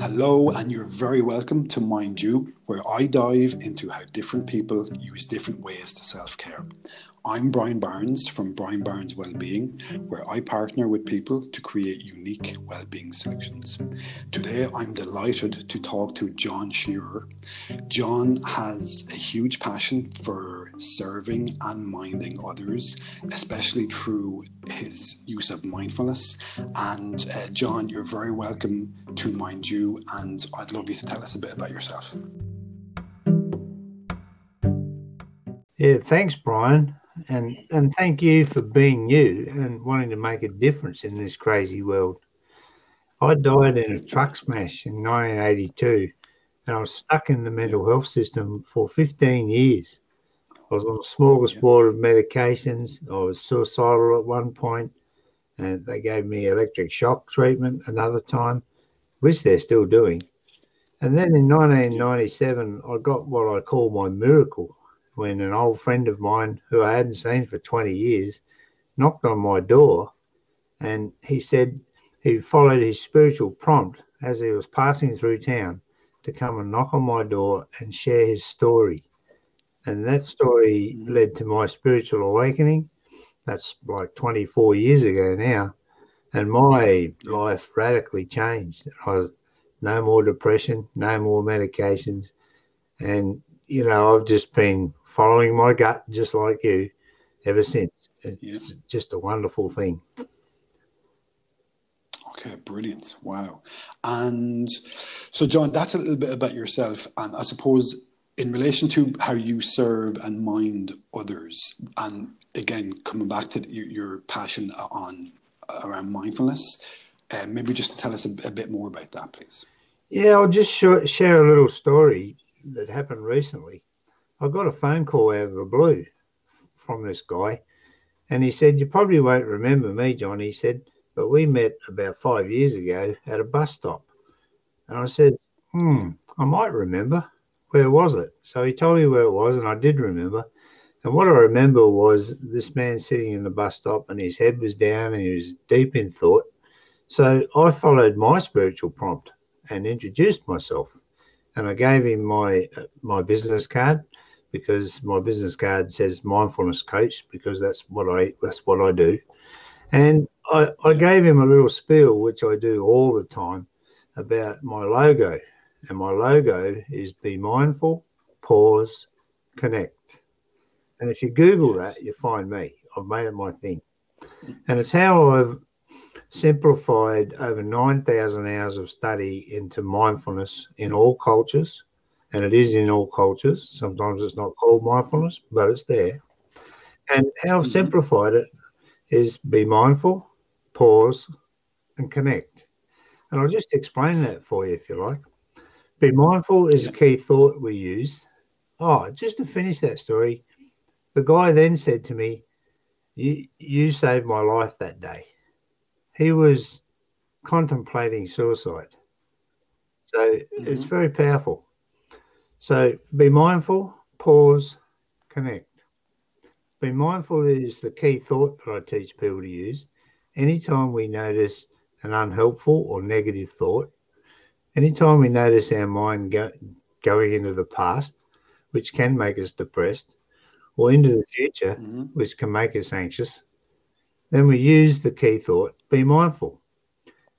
Hello, and you're very welcome to Mind You, where I dive into how different people use different ways to self care. I'm Brian Barnes from Brian Barnes Wellbeing, where I partner with people to create unique well-being solutions. Today, I'm delighted to talk to John Shearer. John has a huge passion for serving and minding others, especially through his use of mindfulness. And uh, John, you're very welcome to Mind You, and I'd love you to tell us a bit about yourself. Yeah, thanks, Brian and and thank you for being you and wanting to make a difference in this crazy world. I died in a truck smash in 1982, and I was stuck in the mental health system for 15 years. I was on a smorgasbord of medications. I was suicidal at one point, and they gave me electric shock treatment another time, which they're still doing. And then in 1997, I got what I call my miracle when an old friend of mine who I hadn't seen for 20 years knocked on my door and he said he followed his spiritual prompt as he was passing through town to come and knock on my door and share his story. And that story led to my spiritual awakening. That's like 24 years ago now. And my life radically changed. I was no more depression, no more medications. And, you know, I've just been following my gut just like you ever since. It's yeah. just a wonderful thing. Okay, brilliant. Wow. And so, John, that's a little bit about yourself. And I suppose in relation to how you serve and mind others, and again, coming back to your passion on around mindfulness, uh, maybe just tell us a, a, bit more about that, please. Yeah, I'll just share a little story that happened recently. I got a phone call out of the blue from this guy, and he said, You probably won't remember me, John. He said, But we met about five years ago at a bus stop. And I said, Hmm, I might remember. Where was it? So he told me where it was, and I did remember. And what I remember was this man sitting in the bus stop, and his head was down, and he was deep in thought. So I followed my spiritual prompt and introduced myself, and I gave him my my business card because my business card says mindfulness coach because that's what I that's what I do. And I, I gave him a little spiel, which I do all the time, about my logo. And my logo is be mindful, pause, connect. And if you Google that, you find me. I've made it my thing. And it's how I've simplified over 9,000 hours of study into mindfulness in all cultures and it is in all cultures. Sometimes it's not called mindfulness, but it's there. And how I've mm-hmm. simplified it is be mindful, pause, and connect. And I'll just explain that for you if you like. Be mindful is a key thought we use. Oh, just to finish that story, the guy then said to me, You, you saved my life that day. He was contemplating suicide. So mm-hmm. it's very powerful. So be mindful, pause, connect. Be mindful is the key thought that I teach people to use. Anytime we notice an unhelpful or negative thought, anytime we notice our mind go, going into the past, which can make us depressed, or into the future, mm-hmm. which can make us anxious, then we use the key thought, be mindful.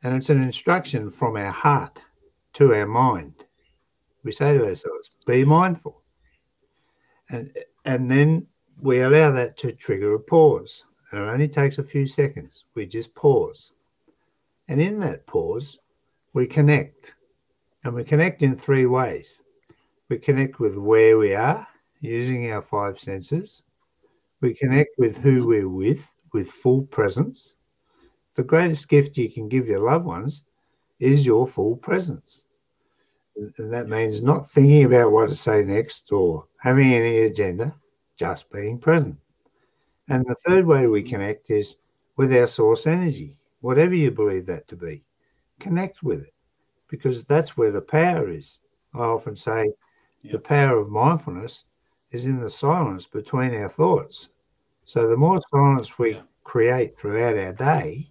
And it's an instruction from our heart to our mind we say to ourselves, be mindful. And, and then we allow that to trigger a pause. And it only takes a few seconds. We just pause. And in that pause, we connect. And we connect in three ways. We connect with where we are using our five senses. We connect with who we're with, with full presence. The greatest gift you can give your loved ones is your full presence. And that means not thinking about what to say next or having any agenda, just being present. And the third way we connect is with our source energy, whatever you believe that to be. Connect with it because that's where the power is. I often say yep. the power of mindfulness is in the silence between our thoughts. So the more silence we create throughout our day,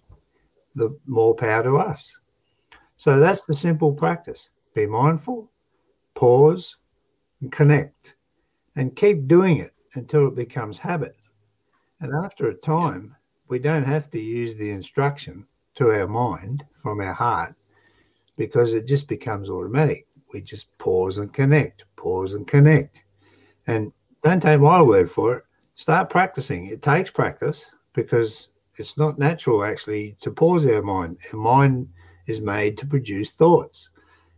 the more power to us. So that's the simple practice. Be mindful, pause, and connect, and keep doing it until it becomes habit. And after a time, we don't have to use the instruction to our mind from our heart because it just becomes automatic. We just pause and connect, pause and connect. And don't take my word for it. Start practicing. It takes practice because it's not natural actually to pause our mind. Our mind is made to produce thoughts.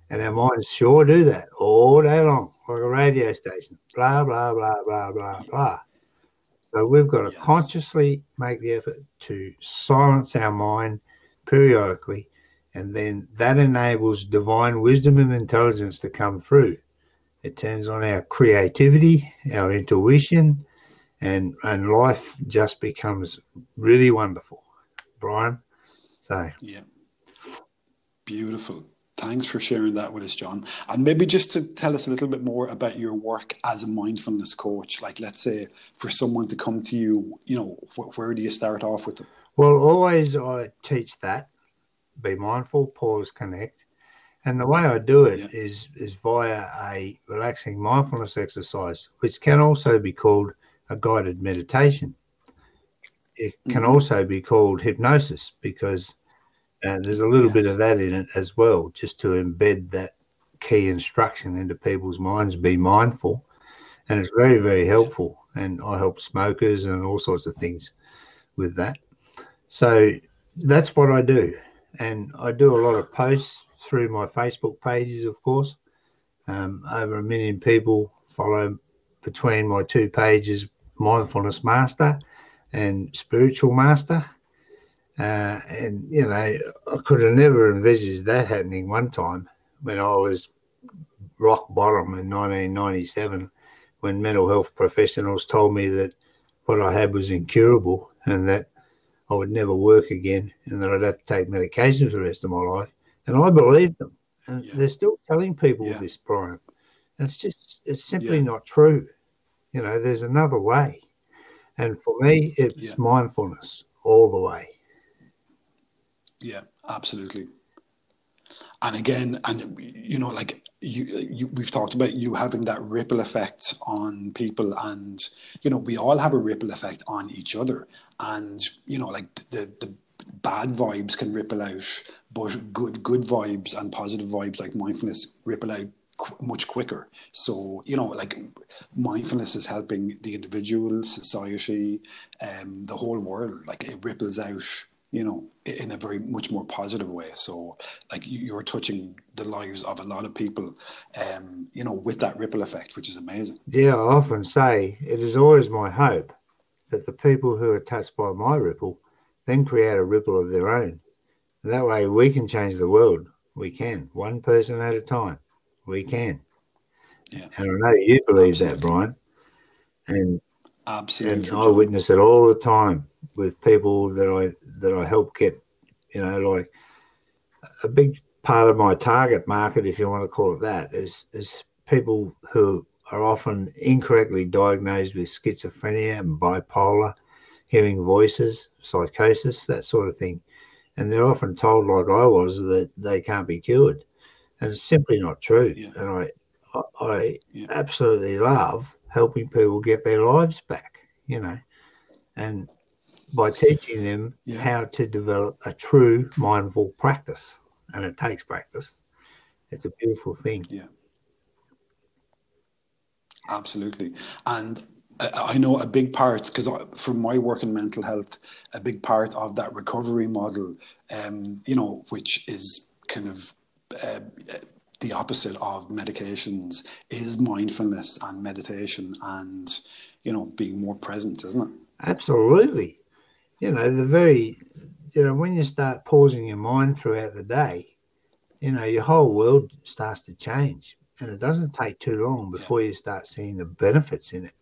And our minds sure do that all day long, like a radio station. Blah, blah, blah, blah, blah, blah. So we've got to yes. consciously make the effort to silence our mind periodically. And then that enables divine wisdom and intelligence to come through. It turns on our creativity, our intuition, and and life just becomes really wonderful, Brian. So yeah, beautiful. Thanks for sharing that with us, John. And maybe just to tell us a little bit more about your work as a mindfulness coach. Like, let's say for someone to come to you, you know, wh- where do you start off with them? Well, always I teach that be mindful, pause, connect. And the way I do it yeah. is is via a relaxing mindfulness exercise, which can also be called a guided meditation. It can mm-hmm. also be called hypnosis because uh, there's a little yes. bit of that in it as well, just to embed that key instruction into people's minds. Be mindful, and it's very very helpful. And I help smokers and all sorts of things with that. So that's what I do, and I do a lot of posts through my Facebook pages, of course. Um, over a million people follow between my two pages, Mindfulness Master and Spiritual Master. Uh, and, you know, I could have never envisaged that happening one time when I was rock bottom in 1997 when mental health professionals told me that what I had was incurable and that I would never work again and that I'd have to take medication for the rest of my life. And I believed them. And yeah. they're still telling people yeah. this, Brian. And it's just, it's simply yeah. not true. You know, there's another way. And for me, it's mindfulness all the way. Yeah, absolutely. And again, and you know, like you, you, we've talked about you having that ripple effect on people, and you know, we all have a ripple effect on each other. And you know, like the the bad vibes can ripple out, but good good vibes and positive vibes like mindfulness ripple out qu- much quicker. So you know, like mindfulness is helping the individual, society, um, the whole world. Like it ripples out you know, in a very much more positive way. So, like you're touching the lives of a lot of people, um, you know, with that ripple effect, which is amazing. Yeah, I often say it is always my hope that the people who are touched by my ripple then create a ripple of their own. That way, we can change the world. We can, one person at a time. We can. Yeah. And I know you believe Absolutely. that, Brian. And Absolutely. And I witness it all the time with people that I that I help get, you know, like a big part of my target market, if you want to call it that, is is people who are often incorrectly diagnosed with schizophrenia and bipolar, hearing voices, psychosis, that sort of thing. And they're often told, like I was, that they can't be cured. And it's simply not true. Yeah. And I I, I yeah. absolutely love helping people get their lives back, you know, and by teaching them yeah. how to develop a true mindful practice. And it takes practice. It's a beautiful thing. Yeah. Absolutely. And I know a big part because from my work in mental health, a big part of that recovery model, um, you know, which is kind of uh, the opposite of medications is mindfulness and meditation and you know being more present isn't it? Absolutely. You know the very you know when you start pausing your mind throughout the day you know your whole world starts to change and it doesn't take too long before yeah. you start seeing the benefits in it.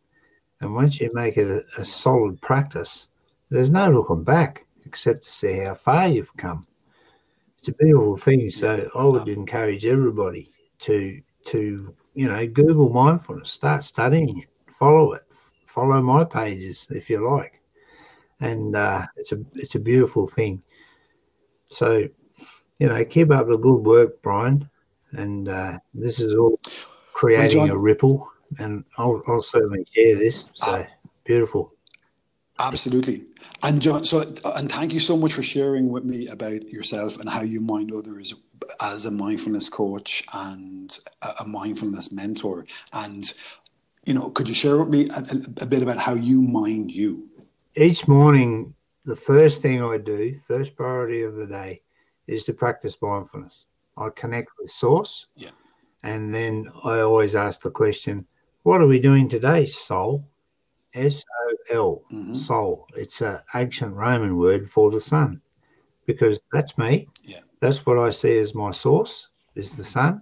And once you make it a, a solid practice there's no looking back except to see how far you've come it's a beautiful thing. So I would encourage everybody to to you know Google mindfulness, start studying it, follow it, follow my pages if you like, and uh, it's a it's a beautiful thing. So you know, keep up the good work, Brian. And uh, this is all creating well, John, a ripple, and I'll, I'll certainly share this. So uh, beautiful. Absolutely. And John, so and thank you so much for sharing with me about yourself and how you mind others as a mindfulness coach and a mindfulness mentor. And you know, could you share with me a, a bit about how you mind you? Each morning, the first thing I do, first priority of the day, is to practice mindfulness. I connect with source. Yeah. And then I always ask the question, what are we doing today, Sol? S O L, mm-hmm. Sol. It's an ancient Roman word for the sun because that's me. Yeah. That's what I see as my source, is the sun.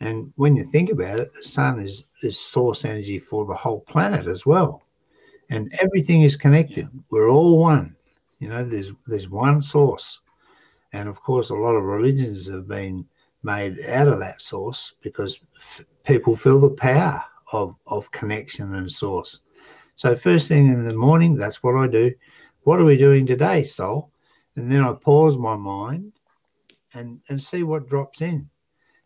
And when you think about it, the sun is, is source energy for the whole planet as well. And everything is connected. Yeah. We're all one. You know, there's there's one source. And of course, a lot of religions have been made out of that source because f- people feel the power of, of connection and source. So, first thing in the morning, that's what I do. What are we doing today, Sol? And then I pause my mind and, and see what drops in.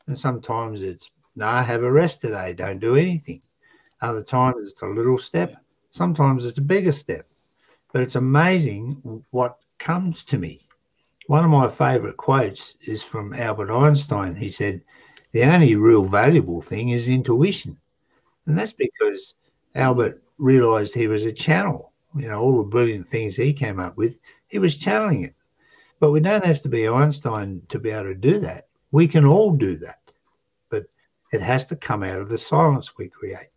And sometimes it's, no, nah, have a rest today, don't do anything. Other times it's a little step. Sometimes it's a bigger step. But it's amazing what comes to me one of my favourite quotes is from Albert Einstein. He said, The only real valuable thing is intuition. And that's because Albert realised he was a channel. You know, all the brilliant things he came up with, he was channeling it. But we don't have to be Einstein to be able to do that. We can all do that. But it has to come out of the silence we create.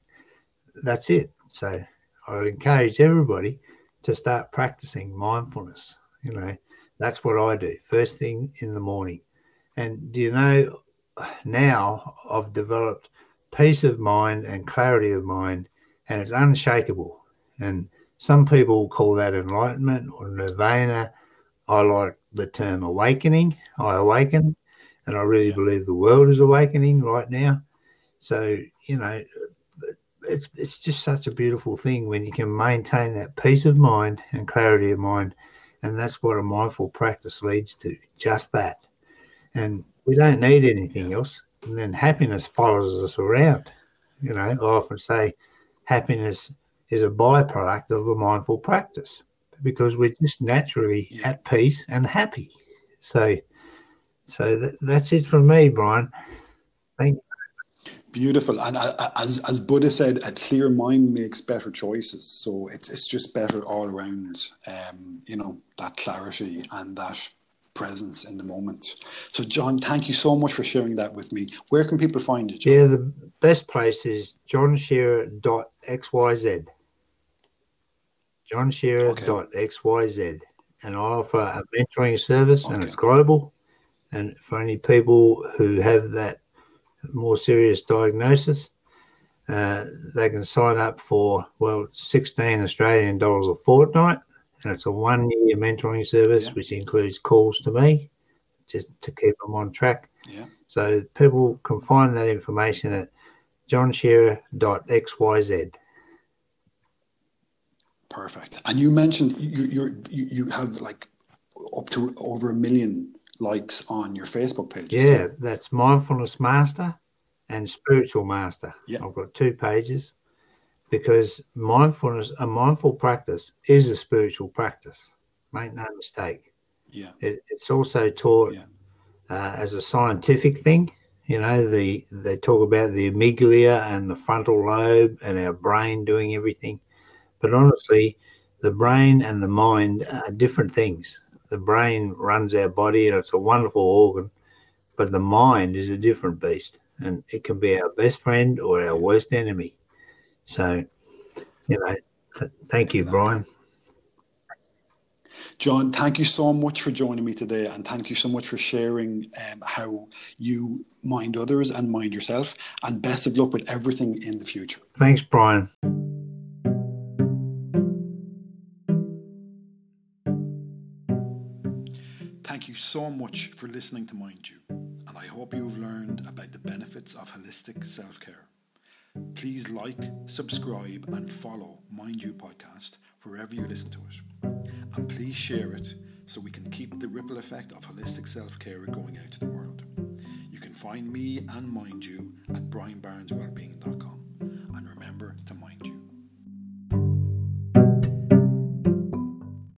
That's it. So I would encourage everybody to start practicing mindfulness. You know, that's what I do first thing in the morning. And do you know, now I've developed peace of mind and clarity of mind, and it's unshakable. And some people call that enlightenment or nirvana. I like the term awakening. I awaken, and I really believe the world is awakening right now. So, you know, it's it's just such a beautiful thing when you can maintain that peace of mind and clarity of mind and that's what a mindful practice leads to just that. And we don't need anything else. And then happiness follows us around. You know, I often say happiness is a byproduct of a mindful practice because we're just naturally yeah. at peace and happy. So, so that, that's it from me, Brian. Thank you. Beautiful, and uh, uh, as as Buddha said, a clear mind makes better choices. So it's it's just better all around. Um, you know that clarity and that presence in the moment. So, John, thank you so much for sharing that with me. Where can people find you? John? Yeah, the best place is johnshearer.xyz. johnshearer.xyz. Okay. And I offer a mentoring service, okay. and it's global. And for any people who have that more serious diagnosis, uh, they can sign up for, well, 16 Australian dollars a fortnight. And it's a one year mentoring service, yeah. which includes calls to me just to keep them on track. Yeah. So people can find that information at johnshearer.xyz. Perfect. And you mentioned you you you have like up to over a million likes on your Facebook page. Yeah, that's Mindfulness Master and Spiritual Master. Yeah. I've got two pages because mindfulness, a mindful practice is a spiritual practice. Make no mistake. Yeah. It, it's also taught yeah. uh, as a scientific thing. You know, the they talk about the amygdala and the frontal lobe and our brain doing everything. But honestly, the brain and the mind are different things the brain runs our body and it's a wonderful organ, but the mind is a different beast and it can be our best friend or our worst enemy. So, you know, th- thank you. Brian. John, thank you so much for joining me today, and thank you so much for sharing um, how you mind others and mind yourself. And best of luck with everything in the future. Thanks, Brian. Thank you so much for listening to Mind You, and I hope you've learned about the benefits of holistic self care. Please like, subscribe, and follow Mind You podcast wherever you listen to it and please share it so we can keep the ripple effect of holistic self care going out to the world. You can find me and Mind You at brianbarneswellbeing.com and remember to mind.